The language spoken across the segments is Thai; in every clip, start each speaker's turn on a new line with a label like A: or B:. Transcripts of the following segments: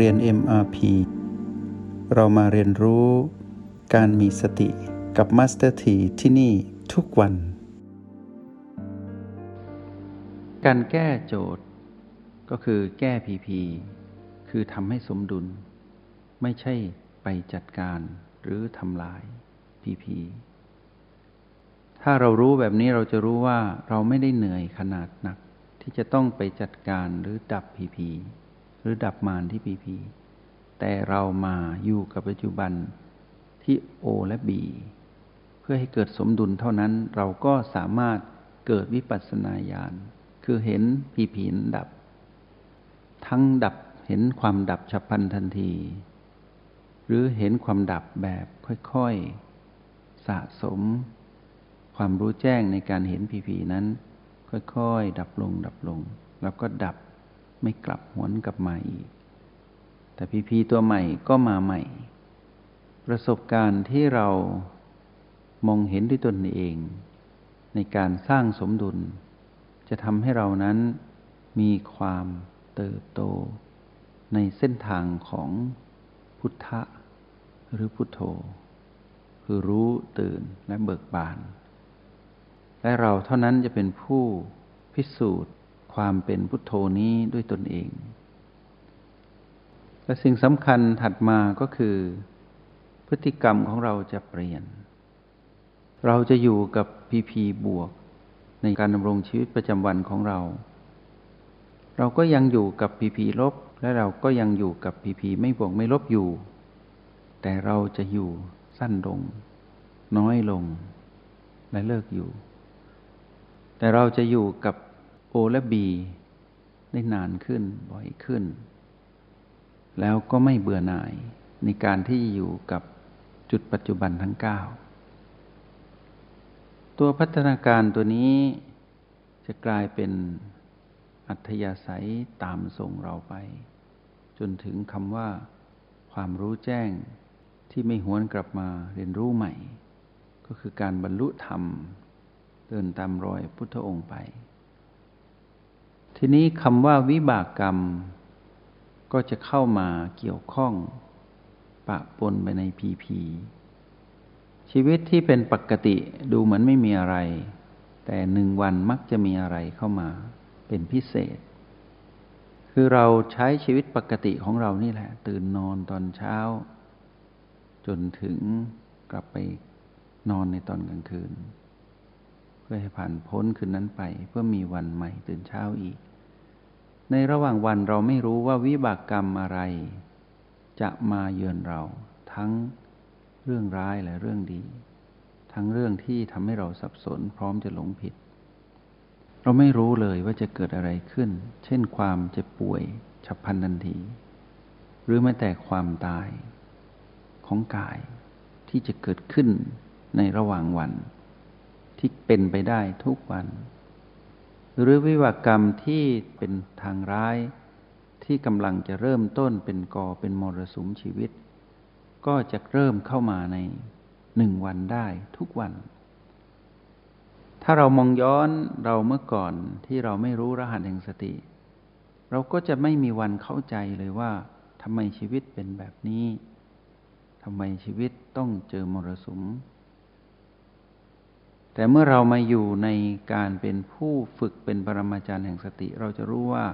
A: เรียน MRP เรามาเรียนรู้การมีสติกับ Master T ที่ที่นี่ทุกวัน การแก้โจทย์ก็คือแก้ PP คือทำให้สมดุล ไม่ใช่ไปจัดการหรือทำลาย PP ถ้าเรารู้แบบนี้เราจะรู้ว่าเราไม่ได้เหนื่อยขนาดหนักที่จะต้องไปจัดการหรือดับ PP หรือดับมารที่ PP แต่เรามาอยู่กับปัจจุบันที่ O และ B เพื่อให้เกิดสมดุลเท่านั้นเราก็สามารถเกิดวิปัสสนาญาณคือเห็นผีผีนดับ ทั้งดับเห็นความดับฉับพลันทันที หรือเห็นความดับแบบค่อยๆ สะสม ความรู้แจ้งในการเห็นผีผีนั้น ค่อยๆ ดับลงดับลง แล้วก็ดับ ไม่กลับหวนกลับมาอีก แต่พีพีตัวใหม่ก็มาใหม่ ประสบการณ์ที่เรามองเห็นด้วยตนเอง ในการสร้างสมดุล จะทำให้เรานั้นมีความเติบโต ในเส้นทางของพุทธะ หรือพุทโธ คือรู้ตื่นและเบิกบาน และเราเท่านั้นจะเป็นผู้พิสูจน์ ความเป็นพุทโธนี้ด้วยตนเอง และสิ่งสำคัญถัดมาก็คือ พฤติกรรมของเราจะเปลี่ยน เราจะอยู่กับพีพีบวก ในการดำรงชีวิตประจำวันของเรา เราก็ยังอยู่กับพีพีลบ และเราก็ยังอยู่กับพีพีไม่บวกไม่ลบอยู่ แต่เราจะอยู่สั้นลง น้อยลงและเลิกอยู่ แต่เราจะอยู่กับ โอและบีได้นานขึ้นบ่อยขึ้น แล้วก็ไม่เบื่อหน่ายในการที่อยู่กับจุดปัจจุบันทั้งเก้าตัวพัฒนาการตัวนี้จะกลายเป็นอัธยาศัยตามส่งเราไป จนถึงคำว่า ความรู้แจ้งที่ไม่หวนกลับมาเรียนรู้ใหม่ ก็คือการบรรลุธรรม เดินตามรอยพุทธองค์ไป ทีนี้คำว่าวิบากกรรม ก็จะเข้ามาเกี่ยวข้อง ปะปนไปในพีพีชีวิตที่เป็นปกติดูเหมือนไม่มีอะไร แต่หนึ่งวันมักจะมีอะไรเข้ามา เป็นพิเศษ คือเราใช้ชีวิตปกติของเรานี่แหละ ตื่นนอนตอนเช้า จนถึงกลับไปนอนในตอนกลางคืน เพื่อให้ผ่านพ้นคืนนั้นไป เพื่อมีวันใหม่ตื่นเช้าอีก ในระหว่างวันเราไม่รู้ว่าวิบากกรรมอะไร จะมาเยือนเรา ทั้งเรื่องร้ายและเรื่องดี ทั้งเรื่องที่ทำให้เราสับสนพร้อมจะหลงผิด เราไม่รู้เลยว่าจะเกิดอะไรขึ้น เช่นความเจ็บป่วยฉับพลันทันที หรือแม้แต่ความตายของกายที่จะเกิดขึ้นในระหว่างวัน ที่เป็นไปได้ทุกวัน หรือวิวากรรมที่เป็นทางร้ายที่กำลังจะเริ่มต้นเป็นกอเป็นมรสุมชีวิต ก็จะเริ่มเข้ามาในหนึ่งวันได้ทุกวัน ถ้าเรามองย้อนเราเมื่อก่อนที่เราไม่รู้รหัสแห่งสติ เราก็จะไม่มีวันเข้าใจเลยว่าทำไมชีวิตเป็นแบบนี้ทำไมชีวิตต้องเจอมรสุม แต่เมื่อเรามาอยู่ในการเป็นผู้ฝึกเป็นปรมาจารย์แห่งสติ เราจะรู้ว่า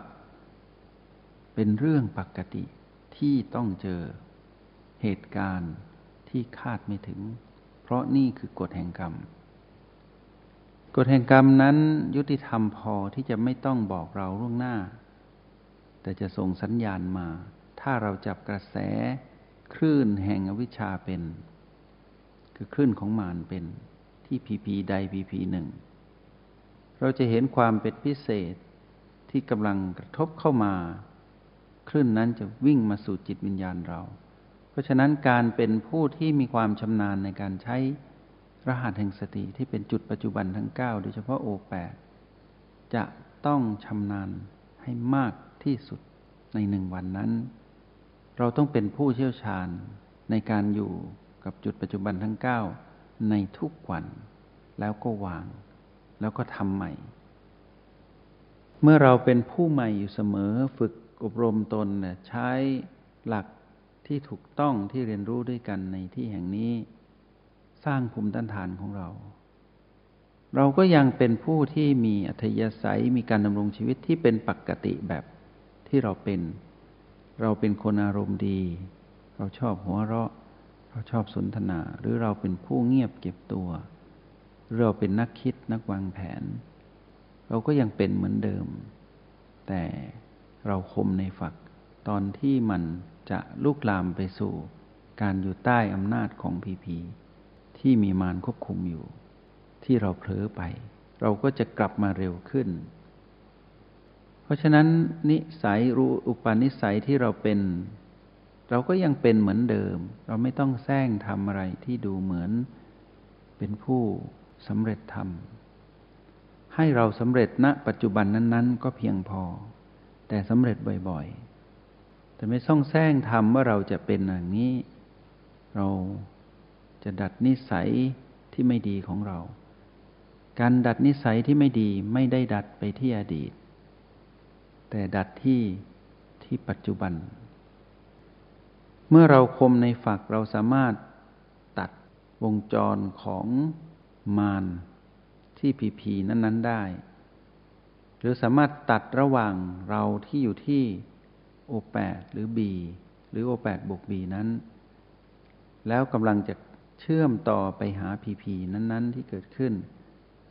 A: เป็นเรื่องปกติที่ต้องเจอเหตุการณ์ที่คาดไม่ถึง เพราะนี่คือกฎแห่งกรรม กฎแห่งกรรมนั้นยุติธรรมพอที่จะไม่ต้องบอกเราล่วงหน้า แต่จะส่งสัญญาณมา ถ้าเราจับกระแสคลื่นแห่งอวิชชาเป็น คือคลื่นของมารเป็น ที่พีพีใดพีพีหนึ่ง เราจะเห็นความเป็นพิเศษที่กำลังกระทบเข้ามาคลื่นนั้นจะวิ่งมาสู่จิตวิญญาณเรา เพราะฉะนั้นการเป็นผู้ที่มีความชำนาญในการใช้รหัสแห่งสติที่เป็นจุดปัจจุบันทั้ง 9 โดยเฉพาะโอแปดจะต้องชำนาญให้มากที่สุดในหนึ่งวันนั้น เราต้องเป็นผู้เชี่ยวชาญในการอยู่กับจุดปัจจุบันทั้ง 9 ในทุกวัน แล้วก็วาง แล้วก็ทำใหม่ เมื่อเราเป็นผู้ใหม่อยู่เสมอฝึกอบรมตนใช้หลักที่ถูกต้องที่เรียนรู้ด้วยกันในที่แห่งนี้ สร้างภูมิต้านทานของเรา เราก็ยังเป็นผู้ที่มีอัธยาศัยมีการดำรงชีวิตที่เป็นปกติแบบที่เราเป็น เราเป็นคนอารมณ์ดี เราชอบหัวเราะ เราชอบสนทนา หรือเราเป็นผู้เงียบเก็บตัวเราเป็นนักคิดนักวางแผน เราก็ยังเป็นเหมือนเดิม แต่เราคมในฝัก ตอนที่มันจะลุกลามไปสู่ การอยู่ใต้อำนาจของพีพีที่มีมารควบคุมอยู่ ที่เราเผลอไป เราก็จะกลับมาเร็วขึ้น เพราะฉะนั้นนิสัยรู้อุปนิสัยที่เราเป็น เราก็ยังเป็นเหมือนเดิม เราไม่ต้องแซงทำอะไรที่ดูเหมือนเป็นผู้สำเร็จทำให้เราสำเร็จณปัจจุบันนั้น ๆ ก็เพียงพอ แต่สำเร็จบ่อยๆ แต่ไม่ซ่องแซงทำว่าเราจะเป็นอย่างนี้ เราจะดัดนิสัยที่ไม่ดีของเรา การดัดนิสัยที่ไม่ดีไม่ได้ดัดไปที่อดีต แต่ดัดที่ที่ปัจจุบัน เมื่อเราคมในฝักเราสามารถตัดวงจรของมารที่ผีผีนั้น ๆ ได้ หรือสามารถตัดระหว่างเราที่อยู่ที่โอแปดหรือ B หรือโอแปดบวก B นั้น แล้วกำลังจะเชื่อมต่อไปหา PP นั้น ๆ ที่เกิดขึ้น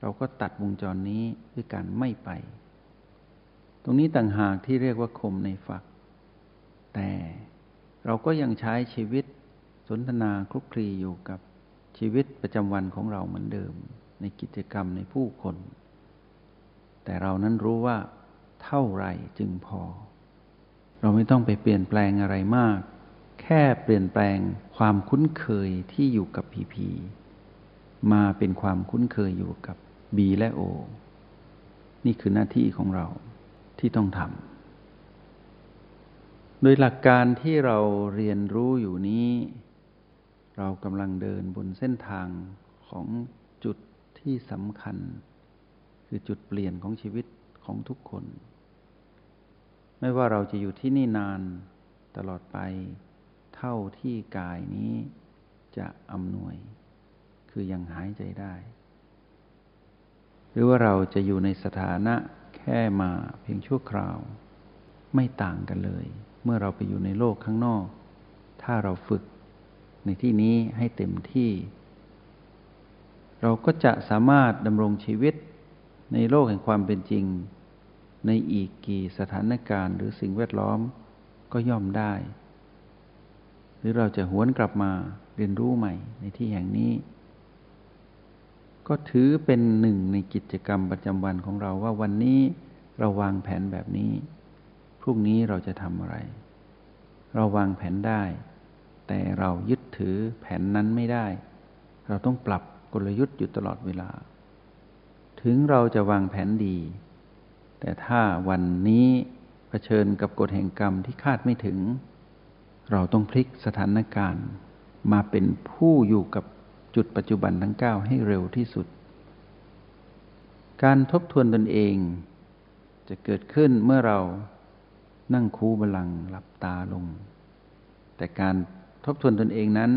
A: เราก็ตัดวงจรนี้ด้วยการไม่ไป ตรงนี้ต่างหากที่เรียกว่าคมในฝัก แต่ เราก็ยังใช้ชีวิตสนทนาคลุกคลีอยู่กับชีวิตประจำวันของเราเหมือนเดิม ในกิจกรรมในผู้คน แต่เรานั้นรู้ว่าเท่าไรจึงพอ เราไม่ต้องไปเปลี่ยนแปลงอะไรมาก แค่เปลี่ยนแปลงความคุ้นเคยที่อยู่กับพีพีมาเป็นความคุ้นเคยอยู่กับบีและโอนี่คือหน้าที่ของเราที่ต้องทำ โดยหลักการที่เราเรียนรู้อยู่นี้ เรากำลังเดินบนเส้นทางของจุดที่สำคัญ คือจุดเปลี่ยนของชีวิตของทุกคน ไม่ว่าเราจะอยู่ที่นี่นานตลอดไป เท่าที่กายนี้จะอำนวย คือยังหายใจได้ หรือว่าเราจะอยู่ในสถานะแค่มาเพียงชั่วคราว ไม่ต่างกันเลย เมื่อเราไปอยู่ในโลกข้างนอก ถ้าเราฝึกในที่นี้ให้เต็มที่ เราก็จะสามารถดำรงชีวิตในโลกแห่งความเป็นจริง ในอีกกี่สถานการณ์ หรือสิ่งแวดล้อมก็ย่อมได้ หรือเราจะหวนกลับมาเรียนรู้ใหม่ในที่แห่งนี้ ก็ถือเป็นหนึ่งในกิจกรรมประจำวันของเราว่าวันนี้เราวางแผนแบบนี้ รุ่งนี้เราจะทำอะไร เราวางแผนได้ แต่เรายึดถือแผนนั้นไม่ได้ เราต้องปรับกลยุทธ์อยู่ตลอดเวลา ถึงเราจะวางแผนดี แต่ถ้าวันนี้เผชิญกับกฎแห่งกรรมที่คาดไม่ถึง เราต้องพลิกสถานการณ์ มาเป็นผู้อยู่กับจุดปัจจุบันทั้งเก้าให้เร็วที่สุด การทบทวนตนเองจะเกิดขึ้นเมื่อเรา นั่งคูบาลังหลับตาลง แต่การทบทวนตนเองนั้น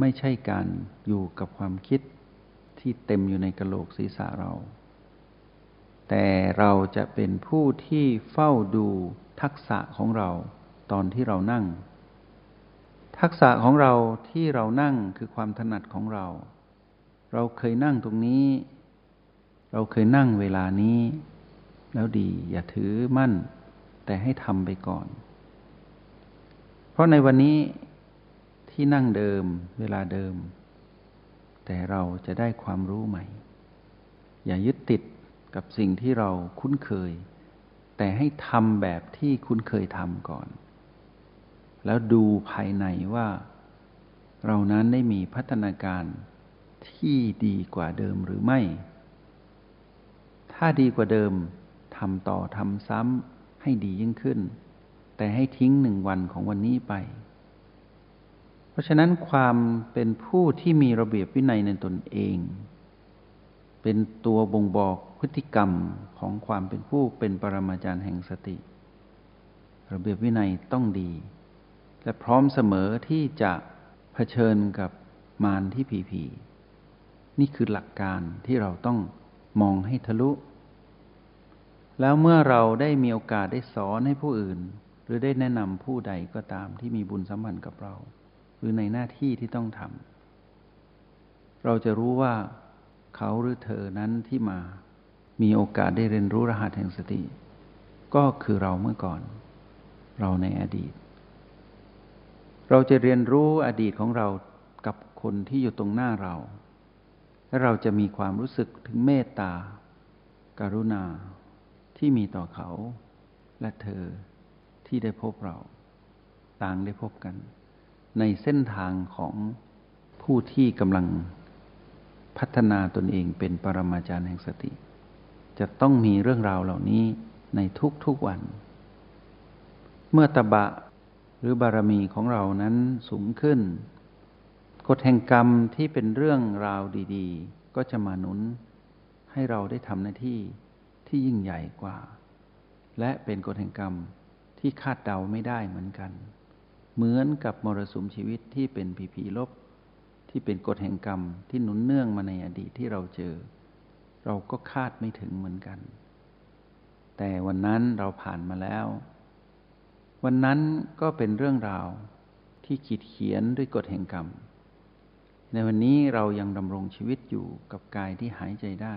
A: ไม่ใช่การอยู่กับความคิดที่เต็มอยู่ในกระโหลกศีรษะเรา แต่เราจะเป็นผู้ที่เฝ้าดูทักษะของเราตอนที่เรานั่ง ทักษะของเราที่เรานั่งคือความถนัดของเรา เราเคยนั่งตรงนี้ เราเคยนั่งเวลานี้ แล้วดีอย่าถือมั่น แต่ให้ทำไปก่อน เพราะในวันนี้ที่นั่งเดิมเวลาเดิม แต่เราจะได้ความรู้ใหม่ อย่ายึดติดกับสิ่งที่เราคุ้นเคย แต่ให้ทำแบบที่คุ้นเคยทำก่อน แล้วดูภายในว่า เรานั้นได้มีพัฒนาการที่ดีกว่าเดิมหรือไม่ ถ้าดีกว่าเดิมทำต่อทำซ้ำ ให้ดียิ่งขึ้น แต่ให้ทิ้งหนึ่งวันของวันนี้ไป เพราะฉะนั้นความเป็นผู้ที่มีระเบียบวินัยในตนเอง เป็นตัวบ่งบอกพฤติกรรมของความเป็นผู้เป็นปรมาจารย์แห่งสติ ระเบียบวินัยต้องดี และพร้อมเสมอที่จะเผชิญกับมารที่ผีผีนี่คือหลักการที่เราต้องมองให้ทะลุ แล้วเมื่อเราได้มีโอกาสได้สอนให้ผู้อื่น หรือได้แนะนำผู้ใดก็ตามที่มีบุญสัมพันธ์กับเรา หรือในหน้าที่ที่ต้องทำเราจะรู้ว่าเขาหรือเธอนั้นที่มา มีโอกาสได้เรียนรู้รหัสแห่งสติ ก็คือเราเมื่อก่อน เราในอดีต เราจะเรียนรู้อดีตของเรากับคนที่อยู่ตรงหน้าเรา และเราจะมีความรู้สึกถึงเมตตาการุณา ที่มีต่อเขาและเธอที่ได้พบเรา ต่างได้พบกัน ในเส้นทางของผู้ที่กำลังพัฒนาตนเองเป็นปรมาจารย์แห่งสติ จะต้องมีเรื่องราวเหล่านี้ในทุกๆวัน เมื่อตบะหรือบารมีของเรานั้นสูงขึ้นกฎแห่งกรรมที่เป็นเรื่องราวดี ๆ ก็จะมาหนุนให้เราได้ทำหน้าที่ ที่ยิ่งใหญ่กว่า และเป็นกฎแห่งกรรมที่คาดเดาไม่ได้เหมือนกัน เหมือนกับมรสุมชีวิตที่เป็นผีผีลบ ที่เป็นกฎแห่งกรรมที่หนุนเนื่องมาในอดีตที่เราเจอ เราก็คาดไม่ถึงเหมือนกัน แต่วันนั้นเราผ่านมาแล้ว วันนั้นก็เป็นเรื่องราวที่ขีดเขียนด้วยกฎแห่งกรรม ในวันนี้เรายังดำรงชีวิตอยู่กับกายที่หายใจได้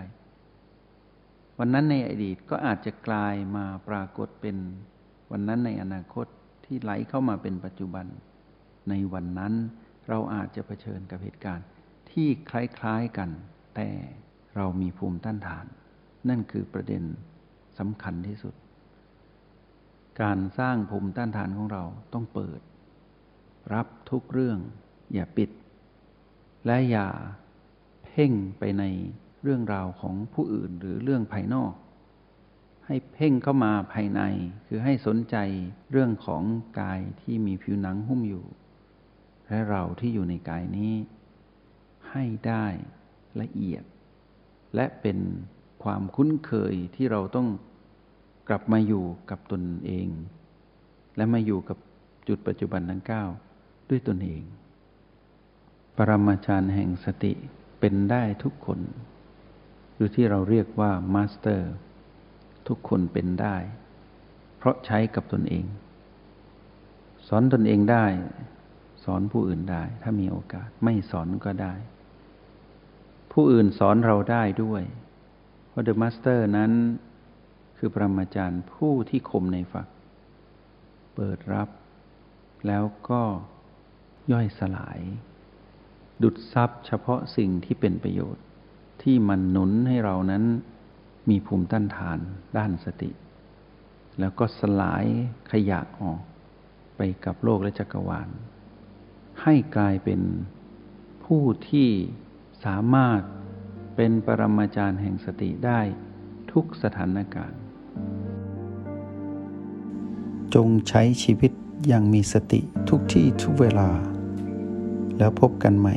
A: วันนั้นในอดีตก็อาจจะกลายมาปรากฏเป็นวันนั้นในอนาคตที่ไหลเข้ามาเป็นปัจจุบัน ในวันนั้นเราอาจจะเผชิญกับเหตุการณ์ที่คล้ายๆกัน แต่เรามีภูมิต้านทาน นั่นคือประเด็นสำคัญที่สุด การสร้างภูมิต้านทานของเราต้องเปิด รับทุกเรื่อง อย่าปิด และอย่าเพ่งไปใน เรื่องราวของผู้อื่นหรือเรื่องภายนอก ให้เพ่งเข้ามาภายใน คือให้สนใจเรื่องของกายที่มีผิวหนังหุ้มอยู่ และเราที่อยู่ในกายนี้ ให้ได้ละเอียด และเป็นความคุ้นเคยที่เราต้องกลับมาอยู่กับตนเอง และมาอยู่กับจุดปัจจุบันทั้งเก้าด้วยตนเอง ปรมาจารย์แห่งสติเป็นได้ทุกคน หรือที่เราเรียกว่า master ทุกคนเป็นได้ เพราะใช้กับตนเอง สอนตนเองได้ สอนผู้อื่นได้ ถ้ามีโอกาสไม่สอนก็ได้ ผู้อื่นสอนเราได้ด้วย เพราะ the master นั้น คือปรมาจารย์ผู้ที่คมในฝัก เปิดรับ แล้วก็ย่อยสลาย ดุดซับเฉพาะสิ่งที่เป็นประโยชน์ ที่มันหนุนให้เรานั้นมีภูมิต้านทานด้านสติ แล้วก็สลายขยะออกไปกับโลกและจักรวาล ให้กลายเป็นผู้ที่สามารถเป็นปรมาจารย์แห่งสติได้ทุกสถานการณ์
B: จงใช้ชีวิตอย่างมีสติทุกที่ทุกเวลา แล้วพบกันใหม่